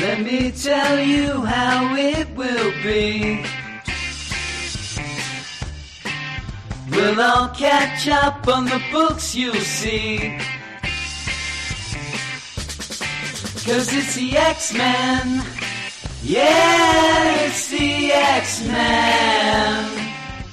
Let me tell you how it will be. We'll all catch up on the books you'll see. Cause it's the X-Men. Yeah, it's the X-Men.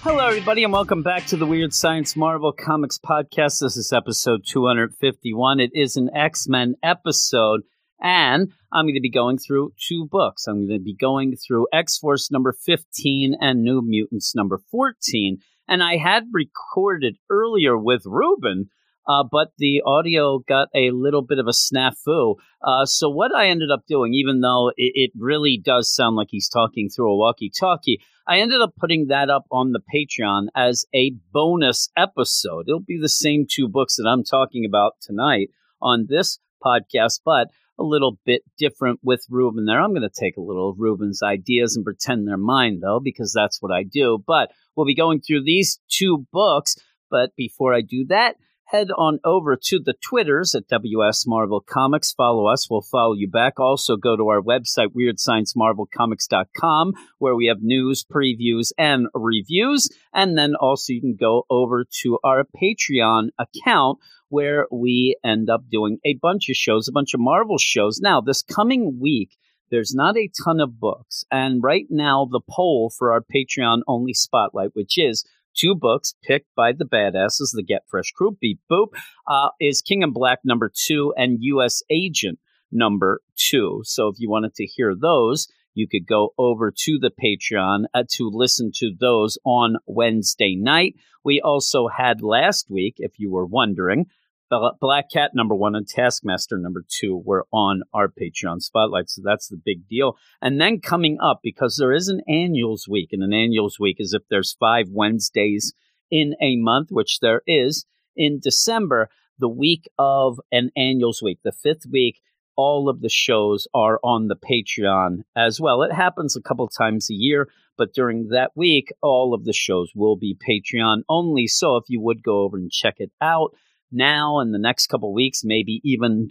Hello, everybody, and welcome back to the Weird Science Marvel Comics Podcast. This is episode 251. It is an X Men episode, and I'm going to be going through two books. I'm going to be going through X Force number 15 and New Mutants number 14. And I had recorded earlier with Ruben uh, but the audio got a little bit of a snafu. Uh, so what I ended up doing, even though it, it really does sound like he's talking through a walkie-talkie, I ended up putting that up on the Patreon as a bonus episode. It'll be the same two books that I'm talking about tonight on this podcast, but a little bit different with Ruben there. I'm going to take a little of Ruben's ideas and pretend they're mine, though, because that's what I do. But we'll be going through these two books. But before I do that, head on over to the Twitters at WS Marvel Comics. Follow us. We'll follow you back. Also, go to our website, WeirdScienceMarvelComics.com, where we have news, previews, and reviews. And then also, you can go over to our Patreon account, where we end up doing a bunch of shows, a bunch of Marvel shows. Now, this coming week, there's not a ton of books. And right now, the poll for our Patreon only spotlight, which is two books picked by the badasses, the Get Fresh crew, Beep Boop, uh, is King in Black number two and U.S. Agent number two. So if you wanted to hear those, you could go over to the Patreon uh, to listen to those on Wednesday night. We also had last week, if you were wondering, Black Cat number one and Taskmaster number two were on our Patreon spotlight. So that's the big deal. And then coming up, because there is an annuals week, and an annuals week is if there's five Wednesdays in a month, which there is in December, the week of an annuals week, the fifth week, all of the shows are on the Patreon as well. It happens a couple times a year, but during that week, all of the shows will be Patreon only. So if you would go over and check it out, now in the next couple weeks, maybe even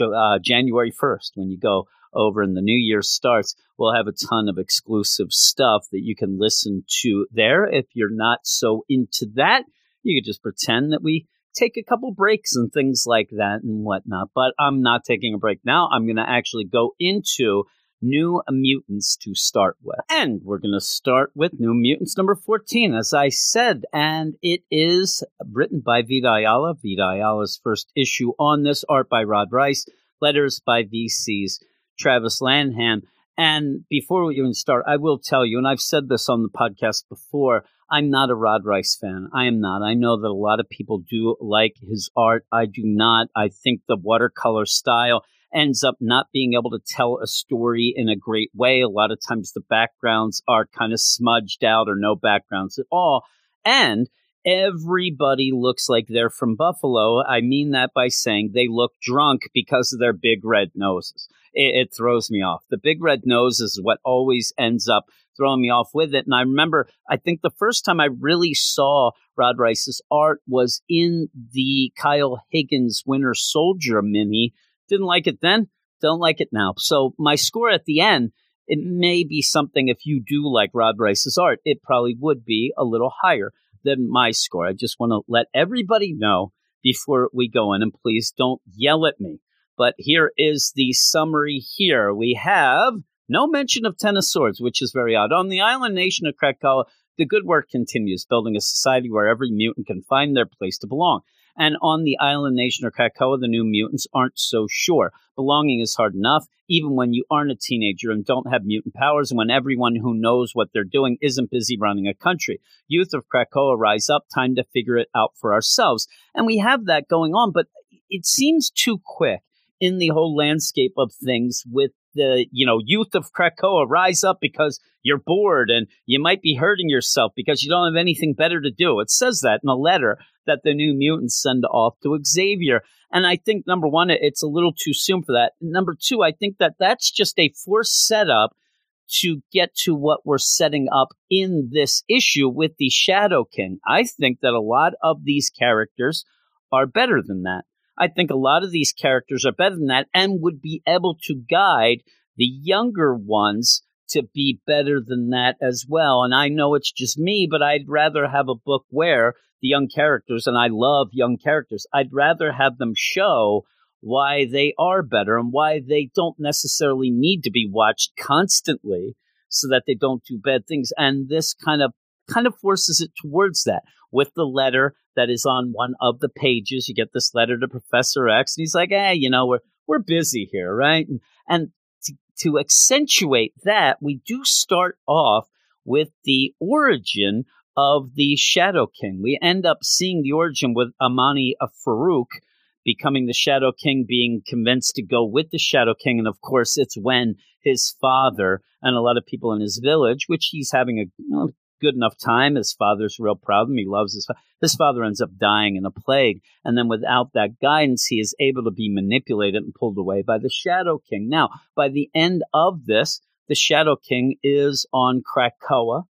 uh, January 1st when you go over and the new year starts, we'll have a ton of exclusive stuff that you can listen to there. If you're not so into that, you could just pretend that we take a couple breaks and things like that and whatnot. But I'm not taking a break now. I'm going to actually go into New Mutants to start with. And we're going to start with New Mutants number 14, as I said. And it is written by Vita Ayala, Vita Ayala's first issue on this, art by Rod Reis, letters by VC's Travis Lanham. And before we even start, I will tell you, and I've said this on the podcast before, I'm not a Rod Reis fan. I am not. I know that a lot of people do like his art. I do not. I think the watercolor style ends up not being able to tell a story in a great way. A lot of times the backgrounds are kind of smudged out or no backgrounds at all. And everybody looks like they're from Buffalo. I mean that by saying they look drunk because of their big red noses. It, it, throws me off. The big red nose is what always ends up throwing me off with it. And I remember, I think the first time I really saw Rod Reis's art was in the Kyle Higgins Winter Soldier mini didn't like it then, don't like it now. So my score at the end, it may be something if you do like Rod Reis's art, it probably would be a little higher than my score. I just want to let everybody know before we go in, and please don't yell at me. But here is the summary here. We have no mention of Ten of Swords, which is very odd. On the island nation of Krakoa, the good work continues, building a society where every mutant can find their place to belong. And on the island nation of Krakoa, the new mutants aren't so sure. Belonging is hard enough, even when you aren't a teenager and don't have mutant powers, and when everyone who knows what they're doing isn't busy running a country. Youth of Krakoa rise up, time to figure it out for ourselves. And we have that going on, but it seems too quick in the whole landscape of things with the you know youth of Krakoa rise up because you're bored and you might be hurting yourself because you don't have anything better to do. It says that in a letter that the new mutants send off to Xavier. And I think number one, it's a little too soon for that. Number two, I think that that's just a forced setup to get to what we're setting up in this issue with the Shadow King. I think that a lot of these characters are better than that. I think a lot of these characters are better than that and would be able to guide the younger ones to be better than that as well. And I know it's just me, but I'd rather have a book where the young characters, and I love young characters, I'd rather have them show why they are better and why they don't necessarily need to be watched constantly so that they don't do bad things. And this kind of kind of forces it towards that with the letter that is on one of the pages. You get this letter to Professor X, and he's like, "Hey, you know, we're we're busy here, right?" And, and to, to accentuate that, we do start off with the origin of the Shadow King. We end up seeing the origin with Amani of Farouk becoming the Shadow King, being convinced to go with the Shadow King. And of course, it's when his father and a lot of people in his village, which he's having a you know, good enough time. His father's real him. He loves his father. His father ends up dying in a plague. And then without that guidance, he is able to be manipulated and pulled away by the Shadow King. Now, by the end of this, the Shadow King is on Krakoa,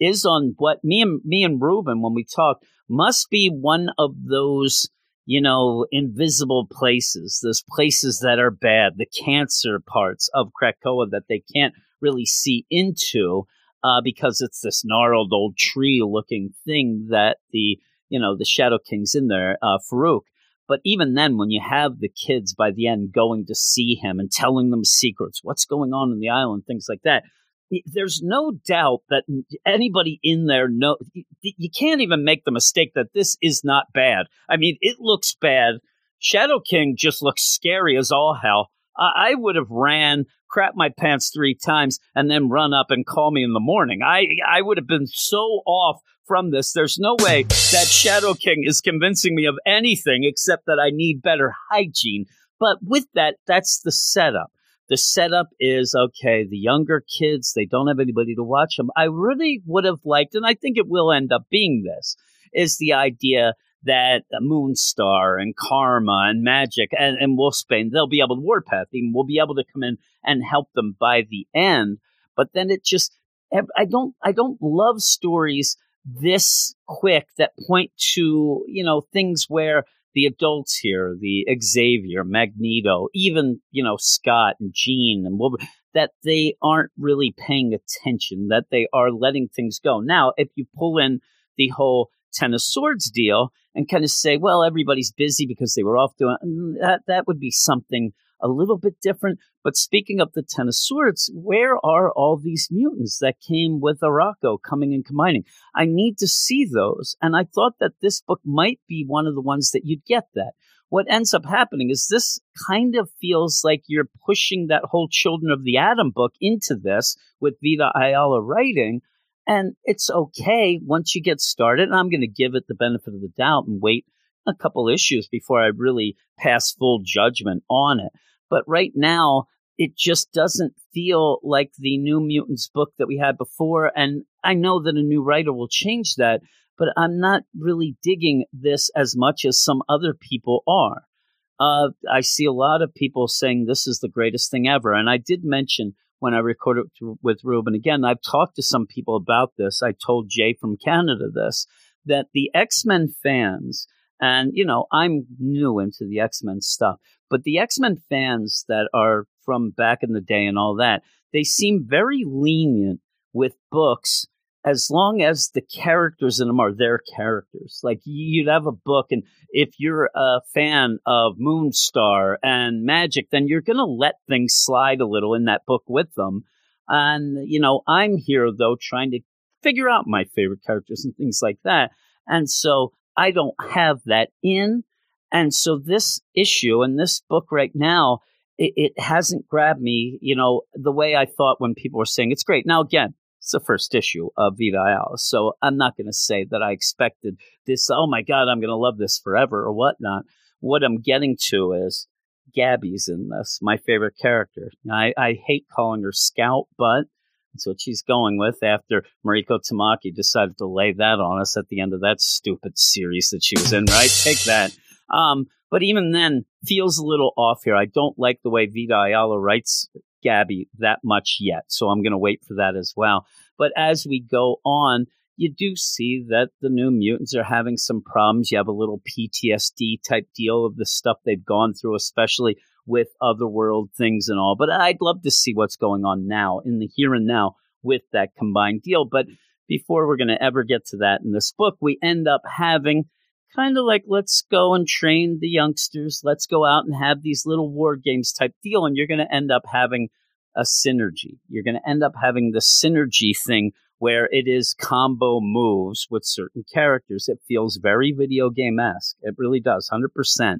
is on what me and me and Ruben, when we talk, must be one of those you know, invisible places, those places that are bad, the cancer parts of Krakoa that they can't really see into uh, because it's this gnarled old tree looking thing that the, you know, the Shadow King's in there, uh, Farouk. But even then, when you have the kids by the end going to see him and telling them secrets, what's going on in the island, things like that, there's no doubt that anybody in there know you can't even make the mistake that this is not bad. I mean, it looks bad. Shadow King just looks scary as all hell. I, would have ran, crap my pants three times, and then run up and call me in the morning. I I would have been so off from this. There's no way that Shadow King is convincing me of anything except that I need better hygiene. But with that, that's the setup the setup is okay. The younger kids, they don't have anybody to watch them. I really would have liked, and I think it will end up being this, is the idea that uh, Moonstar and Karma and Magik and, and Wolfsbane, they'll be able to Warpath even will be able to come in and help them by the end. But then it just I don't I don't love stories this quick that point to, you know, things where the adults here, the Xavier, Magneto, even, you know, Scott and Jean and Wolverine, that they aren't really paying attention, that they are letting things go. Now, if you pull in the whole Ten of Swords deal and kind of say, well, everybody's busy because they were off doing that, that would be something a little bit different. But speaking of the Ten of Swords, where are all these mutants that came with Arakko coming and combining? I need to see those. And I thought that this book might be one of the ones that you'd get that. What ends up happening is this kind of feels like you're pushing that whole Children of the Atom book into this with Vita Ayala writing. And it's okay once you get started. And I'm going to give it the benefit of the doubt and wait a couple issues before I really pass full judgment on it. But right now, it just doesn't feel like the New Mutants book that we had before. And I know that a new writer will change that, but I'm not really digging this as much as some other people are. Uh, I see a lot of people saying this is the greatest thing ever. And I did mention when I recorded with Ruben again, I've talked to some people about this. I told Jay from Canada this that the X Men fans and, you know, I'm new into the X Men stuff, but the X Men fans that are from back in the day and all that, they seem very lenient with books as long as the characters in them are their characters. Like you'd have a book, and if you're a fan of Moonstar and Magik, then you're going to let things slide a little in that book with them. And, you know, I'm here, though, trying to figure out my favorite characters and things like that. And so I don't have that in. And so this issue and this book right now, it, it, hasn't grabbed me, you know, the way I thought when people were saying it's great. Now, again, it's the first issue of Vita Ayala. So I'm not going to say that I expected this, oh my God, I'm going to love this forever or whatnot. What I'm getting to is Gabby's in this, my favorite character. I, I hate calling her Scout, but that's what she's going with after Mariko Tamaki decided to lay that on us at the end of that stupid series that she was in, right? Take that. Um, but even then, feels a little off here. I don't like the way Vita Ayala writes Gabby that much yet, so I'm going to wait for that as well. But as we go on, you do see that the new mutants are having some problems. You have a little PTSD type deal of the stuff they've gone through, especially with otherworld things and all. But I'd love to see what's going on now in the here and now with that combined deal. But before we're going to ever get to that in this book, we end up having kind of like let's go and train the youngsters, let's go out and have these little war games type deal, and you're going to end up having a synergy. You're going to end up having the synergy thing where it is combo moves with certain characters. It feels very video game esque. It really does, 100%.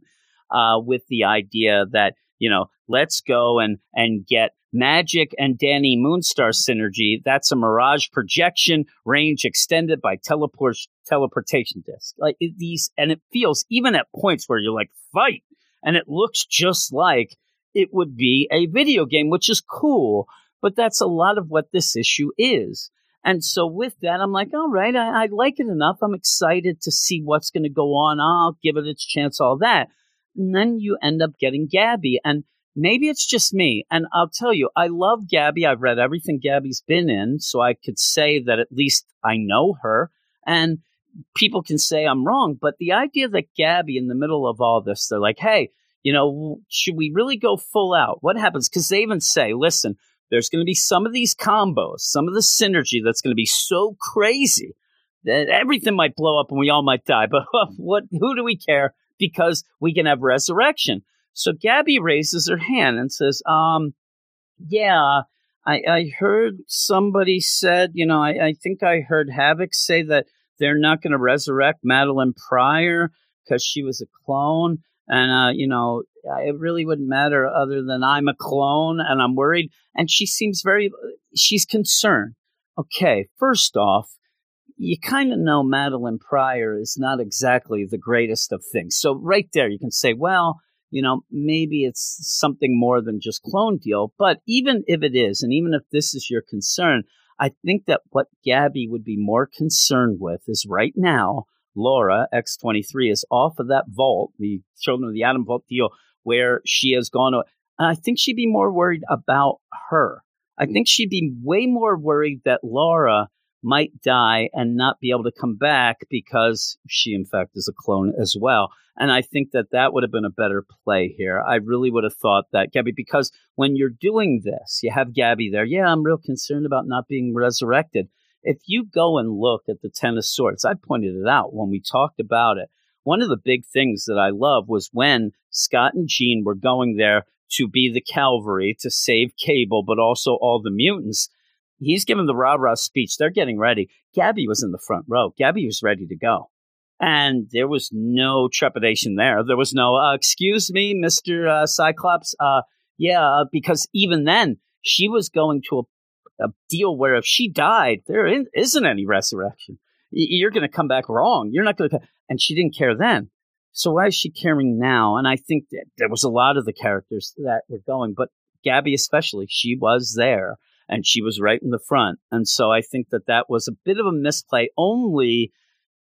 Uh, with the idea that, you know, let's go and, and get Magik and Danny Moonstar synergy. That's a Mirage projection range extended by teleport teleportation disc. Like these, and it feels even at points where you're like fight, and it looks just like it would be a video game, which is cool. But that's a lot of what this issue is. And so with that, I'm like, all right, I, I like it enough. I'm excited to see what's going to go on. I'll give it its chance, all that. And then you end up getting Gabby. And maybe it's just me. And I'll tell you, I love Gabby. I've read everything Gabby's been in, so I could say that at least I know her. And people can say I'm wrong, but the idea that Gabby, in the middle of all this, they're like, hey, you know, should we really go full out? What happens? Because they even say, listen, there's going to be some of these combos, some of the synergy that's going to be so crazy that everything might blow up and we all might die. But what? Who do we care? Because we can have resurrection. So Gabby raises her hand and says, um, yeah, I, I heard somebody said, you know, I, I think I heard Havoc say that they're not going to resurrect Madelyne Pryor because she was a clone. And, uh, you know, it really wouldn't matter other than I'm a clone and I'm worried. And she seems very, she's concerned. Okay, first off, you kind of know Madelyne Pryor is not exactly the greatest of things. So right there, you can say, well, you know, maybe it's something more than just clone deal. But even if it is, and even if this is your concern, I think that what Gabby would be more concerned with is right now, Laura X23 is off of that vault, the Children of the Atom Vault deal, where she has gone. And I think she'd be more worried about her. I think she'd be way more worried that Laura might die and not be able to come back because she, in fact, is a clone as well. And I think that that would have been a better play here. I really would have thought that, Gabby, because when you're doing this, you have Gabby there. Yeah, I'm real concerned about not being resurrected. If you go and look at the Ten of Swords, I pointed it out when we talked about it. One of the big things that I love was when Scott and Jean were going there to be the cavalry to save Cable, but also all the mutants he's giving the rah rah speech. They're getting ready. Gabby was in the front row. Gabby was ready to go. And there was no trepidation there. There was no, uh, excuse me, Mr. Uh, Cyclops. Uh, yeah, because even then, she was going to a, a deal where if she died, there isn't any resurrection. You're going to come back wrong. You're not going to. And she didn't care then. So why is she caring now? And I think that there was a lot of the characters that were going, but Gabby especially, she was there and she was right in the front. And so I think that that was a bit of a misplay only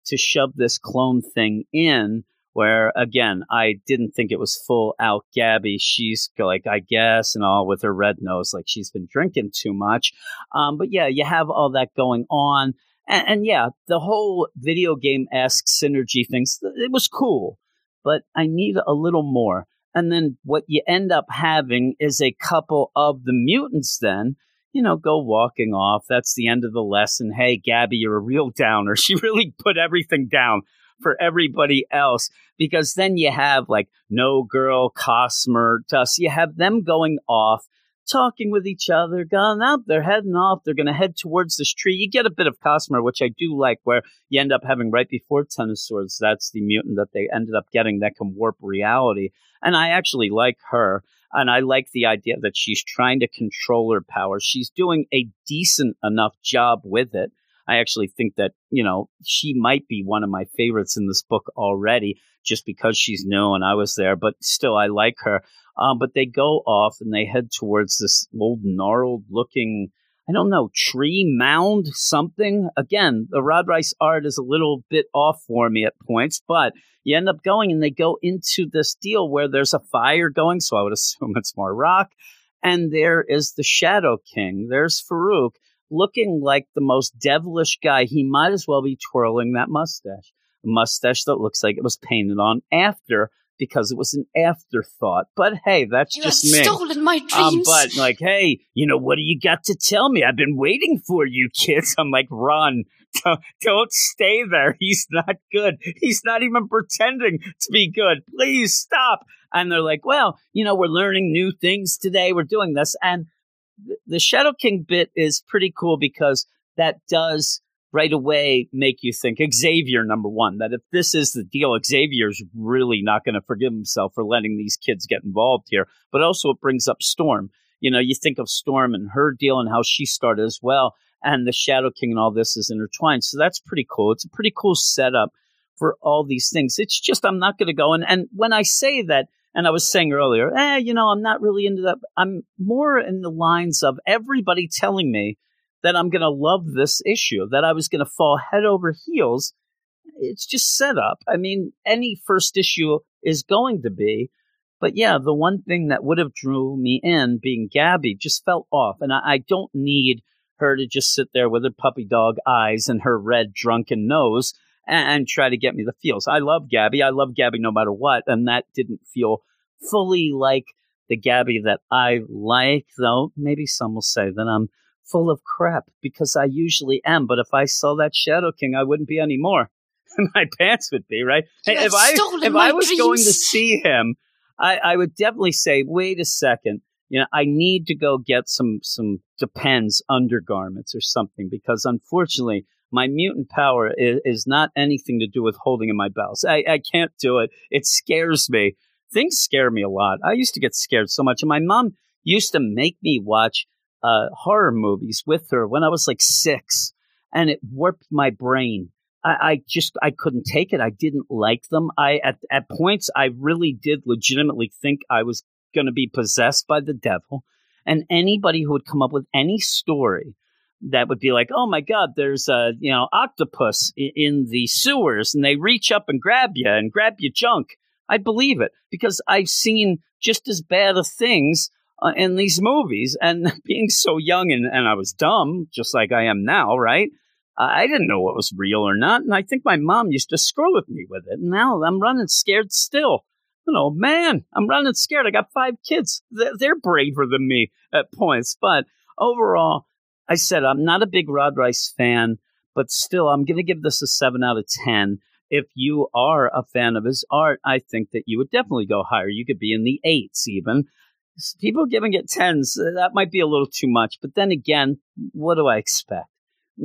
to shove this clone thing in where again I didn't think it was full out Gabby. She's like I guess and all with her red nose, like she's been drinking too much. Um, but yeah, you have all that going on, and, and yeah, the whole video game esque synergy things. It was cool, but I need a little more. And then what you end up having is a couple of the mutants then you know, go walking off. That's the end of the lesson. Hey, Gabby, you're a real downer. She really put everything down for everybody else because then you have like No Girl, Cosmar, Tuss. You have them going off, talking with each other, going out. They're heading off. They're going to head towards this tree. You get a bit of Cosmar, which I do like, where you end up having right before Ten of Swords. That's the mutant that they ended up getting that can warp reality. And I actually like her. And I like the idea that she's trying to control her power. She's doing a decent enough job with it. I actually think that, you know, she might be one of my favorites in this book already just because she's new and I was there, but still I like her. Um, but they go off and they head towards this old gnarled looking I don't know, tree mound something. Again, the Rod Reis art is a little bit off for me at points, but you end up going and they go into this deal where there's a fire going, so I would assume it's more rock. And there is the Shadow King. There's Farouk looking like the most devilish guy. He might as well be twirling that mustache. A mustache that looks like it was painted on after because it was an afterthought. But hey, that's You just me. stolen my Um, dreams. but like, hey, you know, what do you got to tell me? I've been waiting for you, kids. I'm like, run. Don't, don't stay there. He's not good. He's not even pretending to be good. Please stop. And they're like, well, you know, we're learning new things today. We're doing this. And th- the Shadow King bit is pretty cool because that does right away make you think Xavier, number one, that if this is the deal, Xavier's really not going to forgive himself for letting these kids get involved here. But also, it brings up Storm. You know, you think of Storm and her deal and how she started as well. And the Shadow King and all this is intertwined. So that's pretty cool. It's a pretty cool setup for all these things. It's just, I'm not going to go. And, and when I say that, and I was saying earlier, eh, you know, I'm not really into that. I'm more in the lines of everybody telling me that I'm going to love this issue, that I was going to fall head over heels. It's just set up. I mean, any first issue is going to be. But yeah, the one thing that would have drew me in, being Gabby, just felt off. And I, I don't need her to just sit there with her puppy dog eyes and her red drunken nose and, and try to get me the feels. I love Gabby. I love Gabby no matter what. And that didn't feel fully like the Gabby that I like, though maybe some will say that I'm full of crap because I usually am. But if I saw that Shadow King, I wouldn't be anymore. My pants would be, right? You if I if I was going to see him, I, I would definitely say, wait a second. You know, I need to go get some some Depends undergarments or something because unfortunately my mutant power is, is not anything to do with holding in my bowels. I, I can't do it. It scares me. Things scare me a lot. I used to get scared so much, and my mom used to make me watch uh, horror movies with her when I was like six, and it warped my brain. I, I just I couldn't take it. I didn't like them. I at at points I really did legitimately think I was going to be possessed by the devil. And anybody who would come up with any story that would be like, "Oh my God, there's a you know octopus in, in the sewers, and they reach up and grab you and grab your junk," I'd believe it because I've seen just as bad of things uh, in these movies. And being so young and, and I was dumb, just like I am now, right? I didn't know what was real or not, and I think my mom used to screw with me with it. And now I'm running scared still. You know, man, I'm running scared. I got five kids. They're, braver than me at points. But overall, I said I'm not a big Rod Reis fan, but still, I'm going to give this a seven out of ten. If you are a fan of his art, I think that you would definitely go higher. You could be in the eights even. People giving it tens, uh, that might be a little too much. But then again, what do I expect?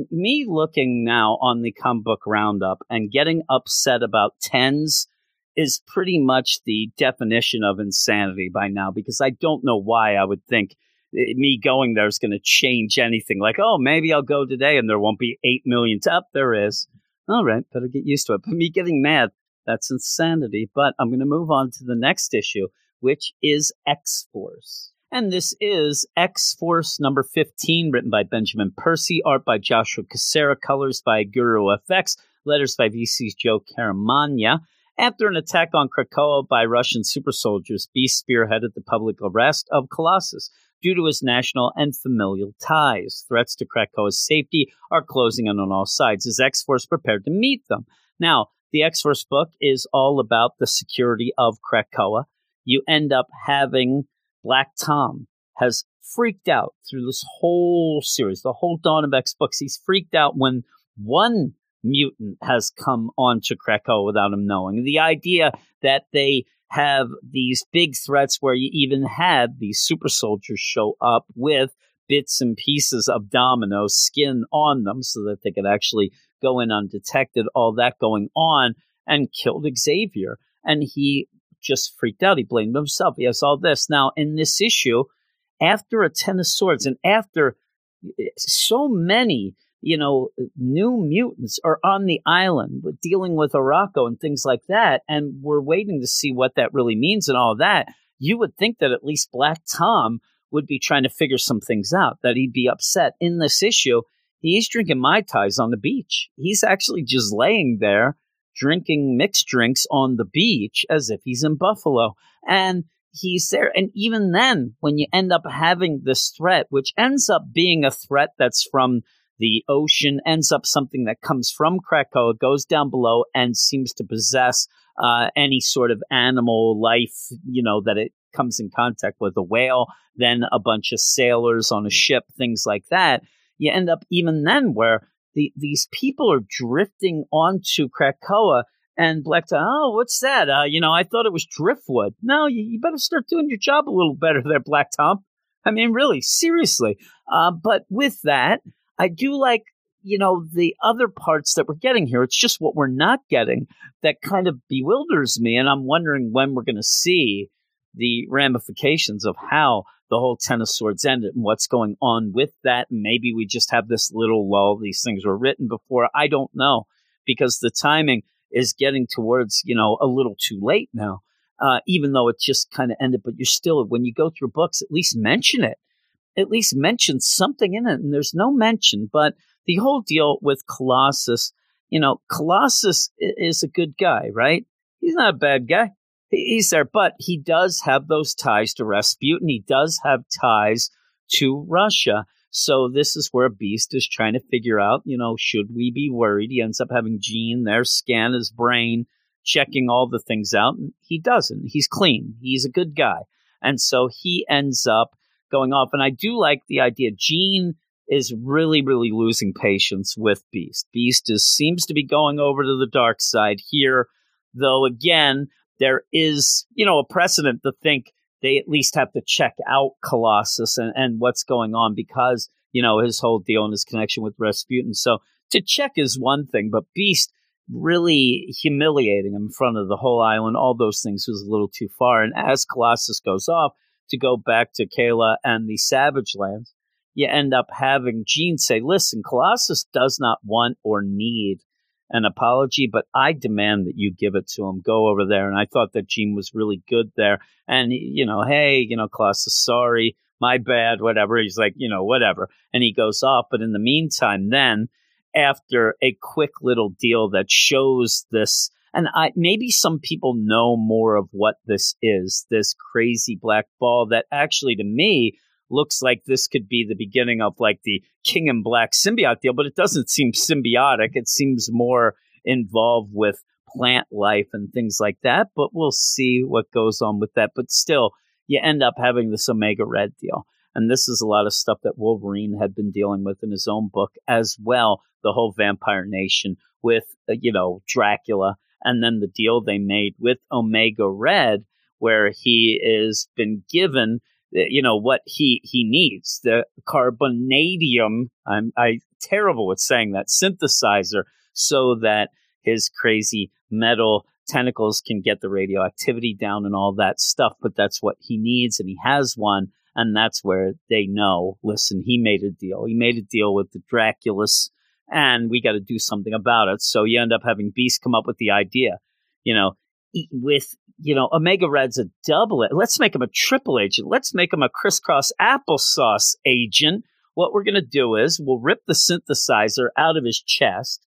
me looking now on the comic book roundup and getting upset about tens is pretty much the definition of insanity by now because I don't know why I would think eh, me going there is going to change anything. Like, oh, maybe I'll go today and there won't be 8 million. Up there is. All right, better get used to it. But me getting mad, that's insanity. But I'm going to move on to the next issue, which is X Force. And this is X Force number 15, written by Benjamin Percy, art by Joshua Cassara, colors by Guru FX, letters by VC's Joe Caramagna. After an attack on Krakoa by Russian super soldiers, Beast spearheaded the public arrest of Colossus due to his national and familial ties. Threats to Krakoa's safety are closing in on all sides as X Force prepared to meet them. Now, the X Force book is all about the security of Krakoa. You end up having Black Tom has freaked out through this whole series, the whole Dawn of X books. He's freaked out when one mutant has come onto Krakoa without him knowing. The idea that they have these big threats where you even had these super soldiers show up with bits and pieces of domino skin on them so that they could actually go in undetected, all that going on, and killed Xavier. And he just freaked out. He blamed himself. He has all this. Now, in this issue, after a Ten of Swords and after eh, so many, you know, new mutants are on the island dealing with Arakko and things like that, and we're waiting to see what that really means and all that, you would think that at least Black Tom would be trying to figure some things out, that he'd be upset. In this issue, he's drinking Mai Tais on the beach. He's actually just laying there drinking mixed drinks on the beach as if he's in Buffalo. And he's there. And even then, when you end up having this threat, which ends up being a threat that's from the ocean ends up something that comes from Krakoa, goes down below, and seems to possess uh, any sort of animal life, you know, that it comes in contact with a whale, then a bunch of sailors on a ship, things like that. You end up even then where the, these people are drifting onto Krakoa and Black Tom, oh, what's that? Uh, you know, I thought it was driftwood. No, you, you, better start doing your job a little better there, Black Tom. I mean, really, seriously. Uh, but with that, I do like, you know, the other parts that we're getting here. It's just what we're not getting that kind of bewilders me. And I'm wondering when we're going to see the ramifications of how the whole Ten of Swords ended and what's going on with that. Maybe we just have this little lull. These things were written before. I don't know because the timing is getting towards, you know, a little too late now. Uh, even though it just kind of ended, but you're still, when you go through books, at least mention it. At least mention something in it. And there's no mention, but the whole deal with Colossus, you know, Colossus is a good guy, right? He's not a bad guy. He's there, but he does have those ties to Rasputin. He does have ties to Russia. So this is where Beast is trying to figure out, you know, should we be worried? He ends up having Jean there scan his brain, checking all the things out. And he doesn't. He's clean. He's a good guy. And so he ends up going off. And I do like the idea. Jean is really, really losing patience with Beast. Beast is seems to be going over to the dark side here, though again, there is, you know, a precedent to think they at least have to check out Colossus and, and what's going on because, you know, his whole deal and his connection with Rasputin. So to check is one thing, but Beast really humiliating him in front of the whole island, all those things was a little too far. And as Colossus goes off to go back to Kayla and the Savage Lands, you end up having Jean say, listen, Colossus does not want or need an apology, but I demand that you give it to him. Go over there. And I thought that Jean was really good there. And, you know, hey, you know, Colossus, sorry, my bad, whatever. He's like, you know, whatever. And he goes off. But in the meantime, then after a quick little deal that shows this, and I, maybe some people know more of what this is, this crazy black ball that actually to me looks like this could be the beginning of like the King in Black symbiote deal, but it doesn't seem symbiotic. It seems more involved with plant life and things like that. But we'll see what goes on with that. But still, you end up having this Omega Red deal. And this is a lot of stuff that Wolverine had been dealing with in his own book as well. The whole Vampire Nation with, uh, you know, Dracula. And then the deal they made with Omega Red, where he is been given Uh, you know what he he needs. The carbonadium i'm i terrible with saying that synthesizer so that his crazy metal tentacles can get the radioactivity down and all that stuff but that's what he needs and he has one and that's where they know listen he made a deal. He made a deal with the draculus and we got to do something about it. So you end up having beast come up with the idea. You know with you know Omega Red's a double. Let's make him a triple agent. Let's make him a crisscross applesauce agent. What we're going to do is we'll rip the synthesizer out of his chest.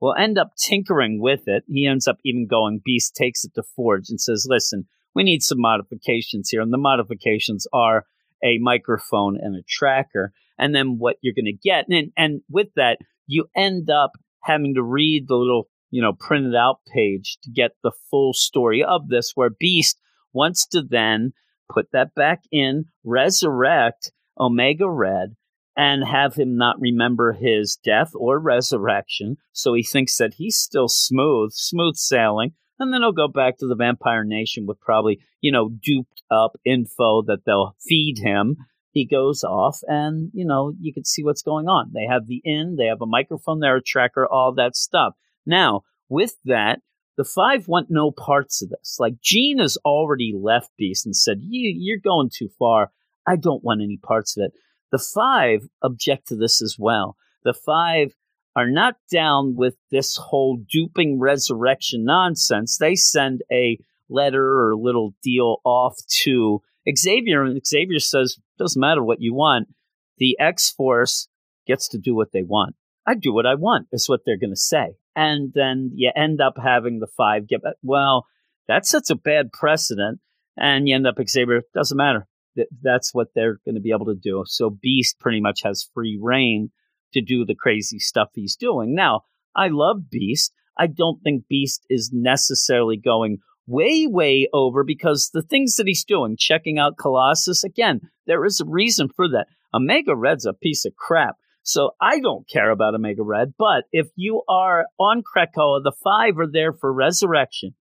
We'll end up tinkering with it. He ends up even going. Beast takes it to Forge and says, "Listen, we need some modifications here, and the modifications are a microphone and a tracker." And then what you're going to get, and and with that, you end up having to read the little you know, printed out page to get the full story of this, where Beast wants to then put that back in, resurrect Omega Red, and have him not remember his death or resurrection. So he thinks that he's still smooth, smooth sailing. And then he'll go back to the Vampire Nation with probably, you know, duped up info that they'll feed him. He goes off and, you know, you can see what's going on. They have the inn, they have a microphone there, a tracker, all that stuff. Now, with that, the five want no parts of this. Like Jean has already left Beast and said, You're going too far. I don't want any parts of it. The five object to this as well. The five are not down with this whole duping resurrection nonsense. They send a letter or a little deal off to Xavier, and Xavier says, Doesn't matter what you want. The X Force gets to do what they want. I do what I want, is what they're going to say and then you end up having the five get uh, well that sets a bad precedent and you end up xavier doesn't matter that's what they're going to be able to do so beast pretty much has free reign to do the crazy stuff he's doing. Now, I love Beast. I don't think Beast is necessarily going way, way over because the things that he's doing, checking out Colossus, again, there is a reason for that. Omega Red's a piece of crap. So I don't care about Omega Red. But if you are on Krakoa, the five are there for resurrection.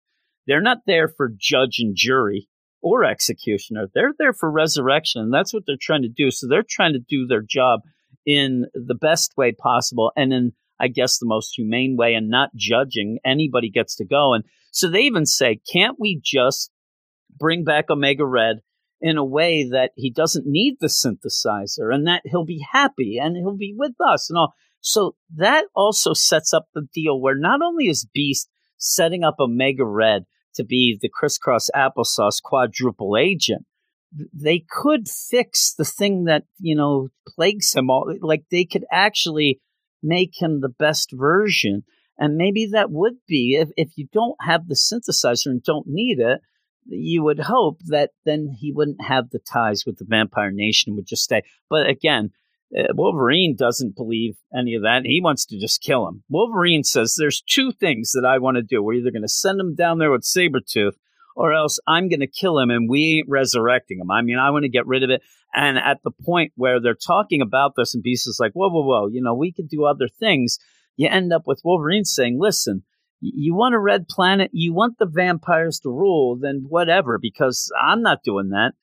They're not there for judge and jury or executioner. They're there for resurrection. And that's what they're trying to do. So they're trying to do their job in the best way possible and in, I guess, the most humane way and not judging. Anybody gets to go. And so they even say, can't we just bring back Omega Red in a way that he doesn't need the synthesizer and that he'll be happy and he'll be with us and all. So that also sets up the deal where not only is Beast setting up Omega Red to be the crisscross applesauce quadruple agent, they could fix the thing that, you know, plagues him all. Like they could actually make him the best version. And maybe that would be if, if you don't have the synthesizer and don't need it, you would hope that then he wouldn't have the ties with the Vampire Nation would just stay. But again, uh, Wolverine doesn't believe any of that. He wants to just kill him. Wolverine says, There's two things that I want to do. We're either going to send him down there with Sabretooth or else I'm going to kill him and we ain't resurrecting him. I mean, I want to get rid of it. And at the point where they're talking about this, and Beast is like, Whoa, whoa, whoa, you know, we could do other things. You end up with Wolverine saying, Listen, you want a red planet, you want the vampires to rule, then whatever, because I'm not doing that.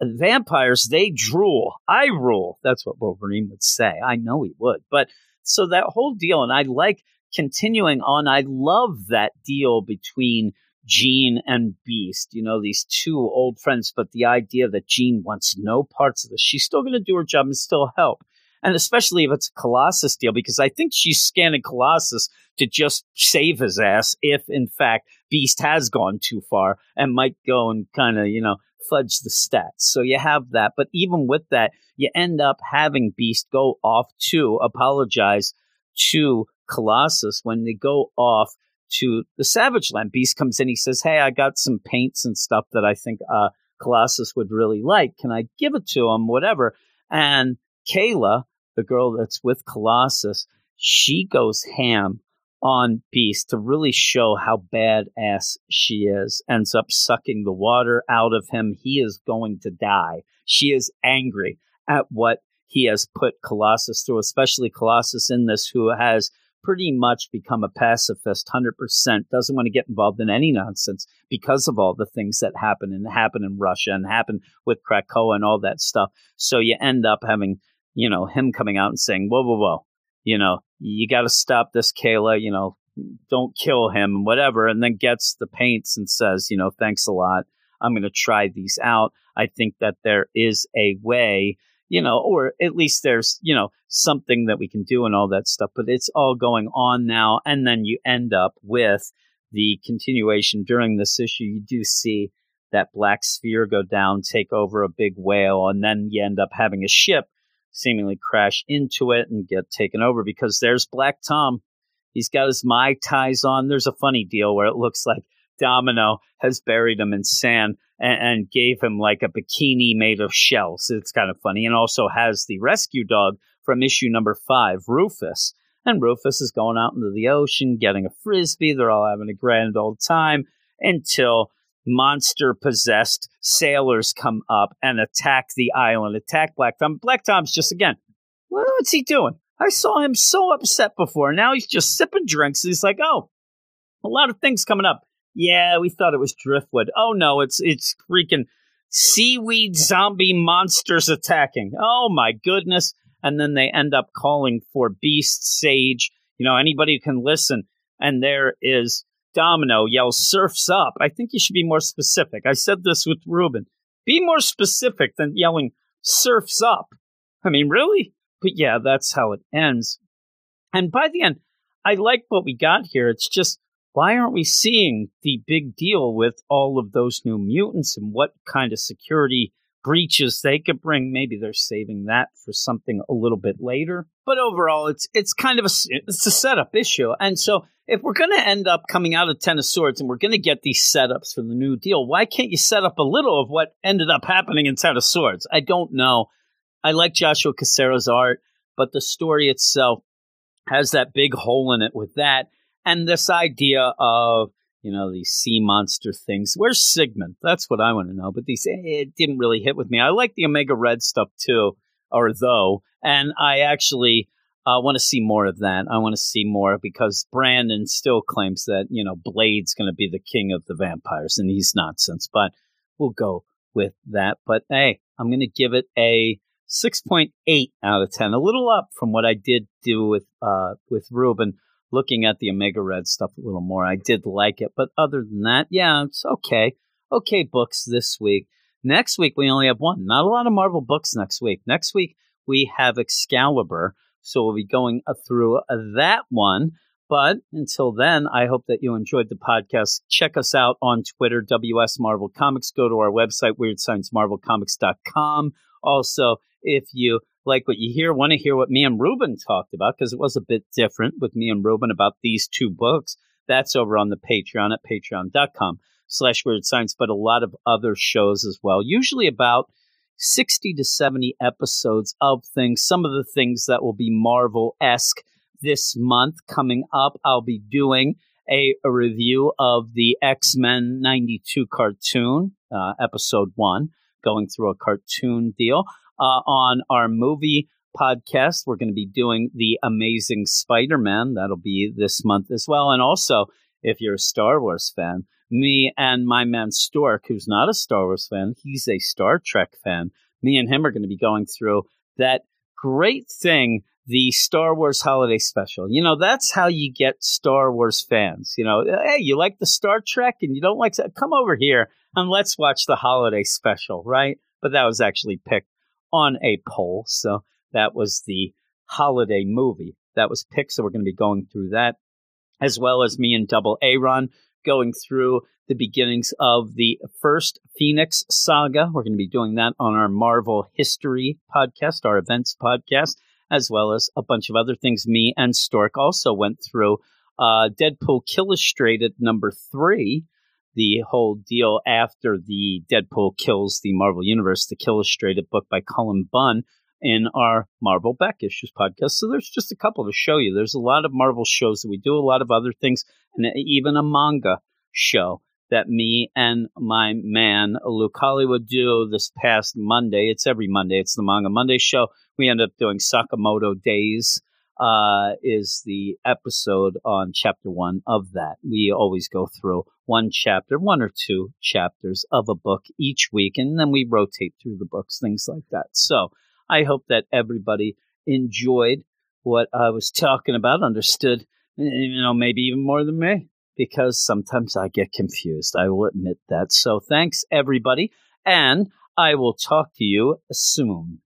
Vampires, they drool. I rule. That's what Wolverine would say. I know he would. But so that whole deal, and I like continuing on, I love that deal between Jean and Beast, you know, these two old friends, but the idea that Jean wants no parts of this. She's still going to do her job and still help and especially if it's a Colossus deal, because I think she's scanning Colossus to just save his ass if, in fact, Beast has gone too far and might go and kind of, you know, fudge the stats. So you have that. But even with that, you end up having Beast go off to apologize to Colossus when they go off to the Savage Land. Beast comes in, he says, Hey, I got some paints and stuff that I think uh, Colossus would really like. Can I give it to him? Whatever. And Kayla, the girl that's with Colossus, she goes ham on Beast to really show how badass she is. Ends up sucking the water out of him. He is going to die. She is angry at what he has put Colossus through, especially Colossus in this, who has pretty much become a pacifist 100% doesn't want to get involved in any nonsense because of all the things that happen and happen in russia and happen with krakoa and all that stuff so you end up having you know, him coming out and saying, whoa, whoa, whoa, you know, you got to stop this, Kayla, you know, don't kill him, whatever, and then gets the paints and says, you know, thanks a lot. I'm going to try these out. I think that there is a way, you know, or at least there's, you know, something that we can do and all that stuff, but it's all going on now. And then you end up with the continuation during this issue. You do see that black sphere go down, take over a big whale, and then you end up having a ship seemingly crash into it and get taken over because there's Black Tom. He's got his Mai Tais on. There's a funny deal where it looks like Domino has buried him in sand and, and gave him like a bikini made of shells. It's kind of funny. And also has the rescue dog from issue number five, Rufus. And Rufus is going out into the ocean, getting a frisbee. They're all having a grand old time until monster possessed sailors come up and attack the island, attack Black Tom. Black Tom's just again, what's he doing? I saw him so upset before. Now he's just sipping drinks. He's like, oh, a lot of things coming up. Yeah, we thought it was driftwood. Oh no, it's it's freaking seaweed zombie monsters attacking. Oh my goodness. And then they end up calling for Beast Sage. You know, anybody can listen. And there is Domino yells surfs up, I think you should be more specific. I said this with Ruben. Be more specific than yelling surfs up. I mean, really? But yeah, that's how it ends. And by the end, I like what we got here. It's just, why aren't we seeing the big deal with all of those new mutants and what kind of security breaches they could bring. Maybe they're saving that for something a little bit later. But overall, it's it's kind of a it's a setup issue. And so if we're going to end up coming out of Ten of Swords and we're going to get these setups for the New Deal, why can't you set up a little of what ended up happening in Ten of Swords? I don't know. I like Joshua Cassara's art. but the story itself has that big hole in it with that. And this idea of, you know, these sea monster things. Where's Sigmund? That's what I want to know. But these, it didn't really hit with me. I like the Omega Red stuff too, or though. And I actually I want to see more of that. I want to see more because Brandon still claims that, you know, Blade's going to be the king of the vampires, and he's nonsense. But we'll go with that. But hey, I'm going to give it a 6.8 out of 10, a little up from what I did do with uh, with Ruben. Looking at the Omega Red stuff a little more, I did like it. But other than that, yeah, it's okay. Okay, books this week. Next week, we only have one. Not a lot of Marvel books next week. Next week, we have Excalibur so we'll be going uh, through uh, that one. But until then, I hope that you enjoyed the podcast. Check us out on Twitter, WS Marvel Comics. Go to our website, weirdsciencemarvelcomics.com. Also, if you like what you hear, want to hear what me and Ruben talked about, because it was a bit different with me and Ruben about these two books, that's over on the Patreon at patreon.com slash weird science, but a lot of other shows as well, usually about – 60 to 70 episodes of things, some of the things that will be Marvel esque this month coming up. I'll be doing a, a review of the X Men 92 cartoon, uh, episode one, going through a cartoon deal. Uh, on our movie podcast, we're going to be doing The Amazing Spider Man. That'll be this month as well. And also, if you're a Star Wars fan, me and my man Stork, who's not a Star Wars fan, he's a Star Trek fan. Me and him are going to be going through that great thing, the Star Wars Holiday Special. You know, that's how you get Star Wars fans. You know, hey, you like the Star Trek and you don't like, come over here and let's watch the Holiday Special, right? But that was actually picked on a poll. So that was the holiday movie that was picked. So we're going to be going through that as well as me and Double A Aaron going through the beginnings of the first Phoenix saga. We're going to be doing that on our Marvel History podcast, our events podcast, as well as a bunch of other things. Me and Stork also went through uh, Deadpool Killustrated number three, the whole deal after the Deadpool kills the Marvel Universe, the Killustrated book by Cullen Bunn in our Marvel Back Issues podcast. So there's just a couple to show you. There's a lot of Marvel shows that we do, a lot of other things, and even a manga show that me and my man Luke Hollywood do this past Monday. It's every Monday. It's the Manga Monday show. We end up doing Sakamoto Days. Uh, is the episode on chapter one of that. We always go through one chapter, one or two chapters of a book each week, and then we rotate through the books, things like that. So I hope that everybody enjoyed what I was talking about, understood, you know, maybe even more than me, because sometimes I get confused. I will admit that. So thanks, everybody, and I will talk to you soon.